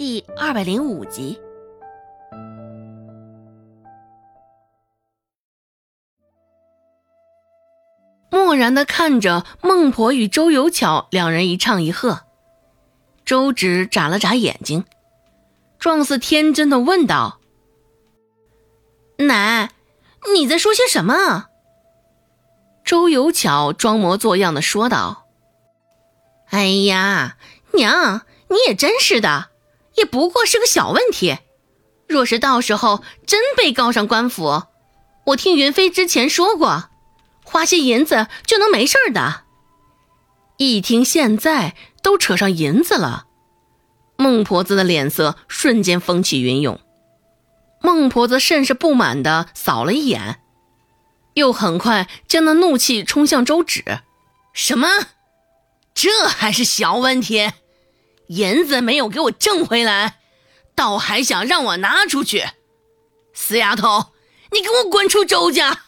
第二百零五集。漠然的看着孟婆与周有巧两人一唱一和，周芷眨了眨眼睛，状似天真的问道：“奶，你在说些什么？”周有巧装模作样的说道：“哎呀，娘，你也真是的，也不过是个小问题。若是到时候真被告上官府，我听云飞之前说过。”花些银子就能没事的。一听现在都扯上银子了，孟婆子的脸色瞬间风起云涌。孟婆子甚是不满的扫了一眼，又很快将那怒气冲向周芷：“什么？这还是小问题？银子没有给我挣回来，倒还想让我拿出去？死丫头，你给我滚出周家！”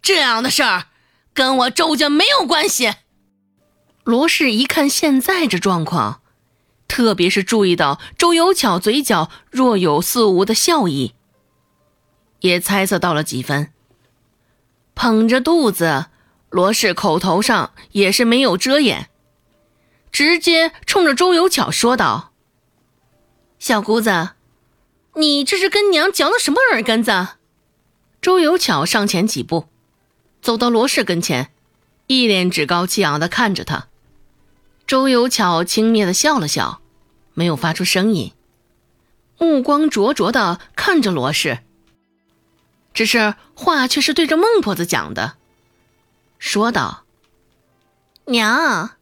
这样的事儿跟我周家没有关系。罗氏一看现在这状况，特别是注意到周有巧嘴角若有似无的笑意，也猜测到了几分。捧着肚子，罗氏口头上也是没有遮掩，直接冲着周有巧说道：“小姑子，你这是跟娘嚼了什么耳根子？”周有巧上前几步。走到罗氏跟前，一脸趾高气昂的看着他。周有巧轻蔑的笑了笑，没有发出声音，目光灼灼的看着罗氏。只是话却是对着孟婆子讲的，说道：“娘，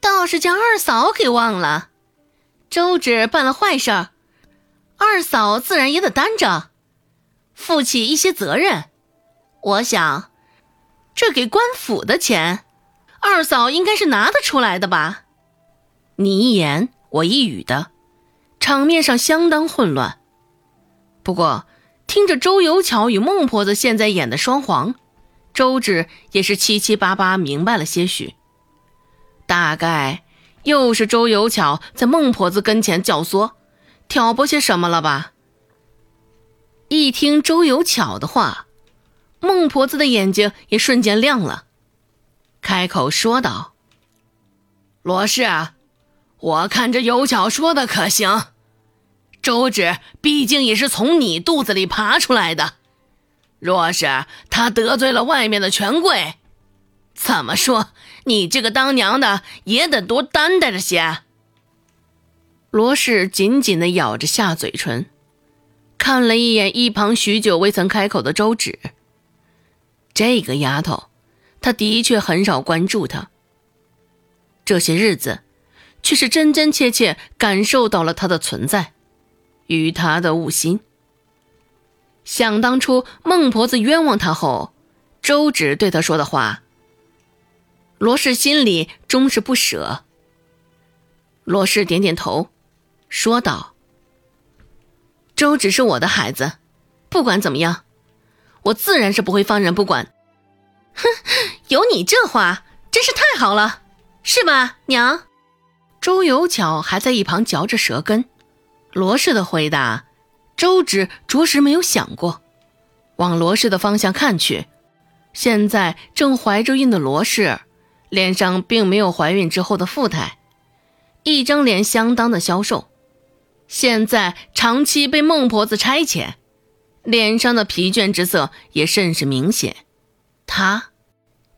倒是将二嫂给忘了。周芷办了坏事儿，二嫂自然也得担着，负起一些责任。我想。”这给官府的钱，二嫂应该是拿得出来的吧？你一言我一语的，场面上相当混乱。不过听着周有巧与孟婆子现在演的双簧，周芷也是七七八八明白了些许。大概又是周有巧在孟婆子跟前教唆、挑拨些什么了吧？一听周有巧的话。孟婆子的眼睛也瞬间亮了，开口说道：“罗氏，我看这有巧说的可行。周芷毕竟也是从你肚子里爬出来的，若是他得罪了外面的权贵，怎么说你这个当娘的也得多担待着些。”罗氏紧紧的咬着下嘴唇，看了一眼一旁许久未曾开口的周芷。这个丫头，他的确很少关注她。这些日子，却是真真切切感受到了她的存在，与她的悟心。想当初孟婆子冤枉他后，周芷对他说的话，罗氏心里终是不舍。罗氏点点头，说道：“周芷是我的孩子，不管怎么样。”我自然是不会放任不管。哼，有你这话真是太好了，是吧，娘？周有巧还在一旁嚼着舌根。罗氏的回答，周芷着实没有想过。往罗氏的方向看去，现在正怀着孕的罗氏，脸上并没有怀孕之后的富态，一张脸相当的消瘦。现在长期被孟婆子差遣。脸上的疲倦之色也甚是明显，他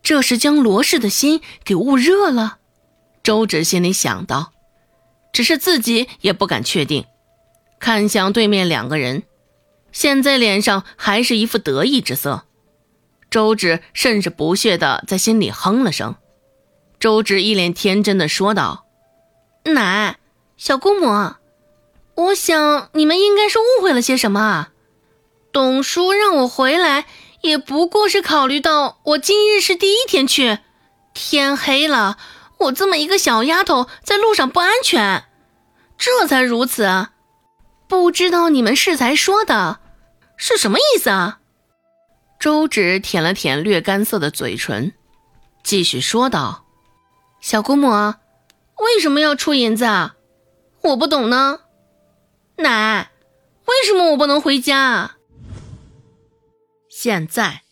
这是将罗氏的心给捂热了。周芷心里想到，只是自己也不敢确定。看向对面两个人，现在脸上还是一副得意之色。周芷甚是不屑的在心里哼了声。周芷一脸天真的说道：“奶，小姑母，我想你们应该是误会了些什么。”董叔让我回来，也不过是考虑到我今日是第一天去，天黑了，我这么一个小丫头在路上不安全，这才如此。不知道你们适才说的是什么意思啊？周芷舔了舔略干涩的嘴唇，继续说道：“小姑母，为什么要出银子啊？我不懂呢。奶，为什么我不能回家？现在，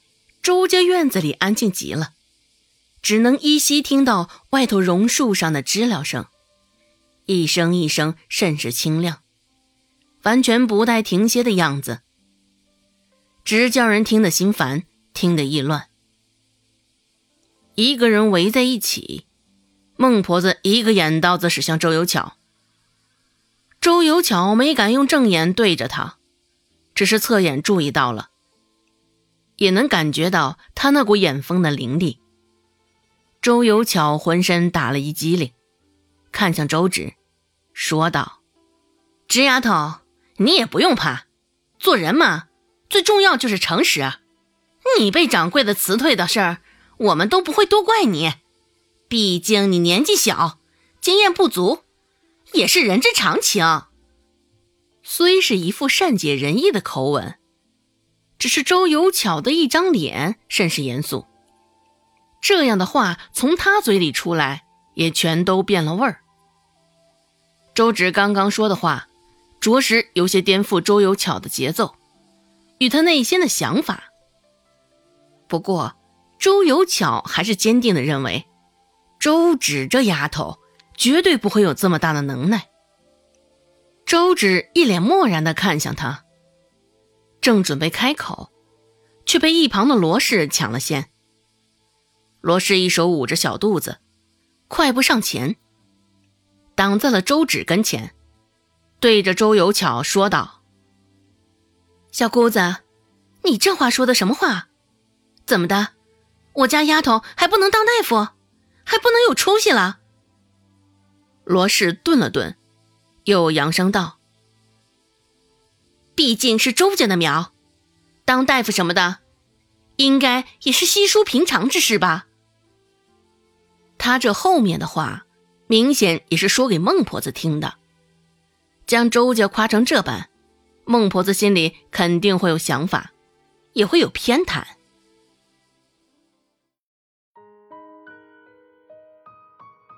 周家院子里安静极了，只能依稀听到外头榕树上的知了声，一声一声甚是清亮，完全不带停歇的样子，直叫人听得心烦，听得意乱。一个人围在一起，孟婆子一个眼刀子使向周有巧。周有巧没敢用正眼对着他，只是侧眼注意到了，也能感觉到他那股眼风的凌厉。周有巧浑身打了一激灵，看向周芷，说道：“直丫头，你也不用怕，做人嘛，最重要就是诚实。你被掌柜的辞退的事儿。”我们都不会多怪你，毕竟你年纪小，经验不足，也是人之常情。虽是一副善解人意的口吻，只是周有巧的一张脸甚是严肃。这样的话从他嘴里出来，也全都变了味儿。周芷刚刚说的话，着实有些颠覆周有巧的节奏，与他内心的想法。不过。周有巧还是坚定的认为，周芷这丫头绝对不会有这么大的能耐。周芷一脸漠然的看向他，正准备开口，却被一旁的罗氏抢了先。罗氏一手捂着小肚子，快步上前，挡在了周芷跟前，对着周有巧说道：“小姑子，你这话说的什么话？怎么的？”我家丫头还不能当大夫，还不能有出息了。罗氏顿了顿，又扬声道：“毕竟是周家的苗，当大夫什么的，应该也是稀疏平常之事吧。”他这后面的话，明显也是说给孟婆子听的。将周家夸成这般，孟婆子心里肯定会有想法，也会有偏袒。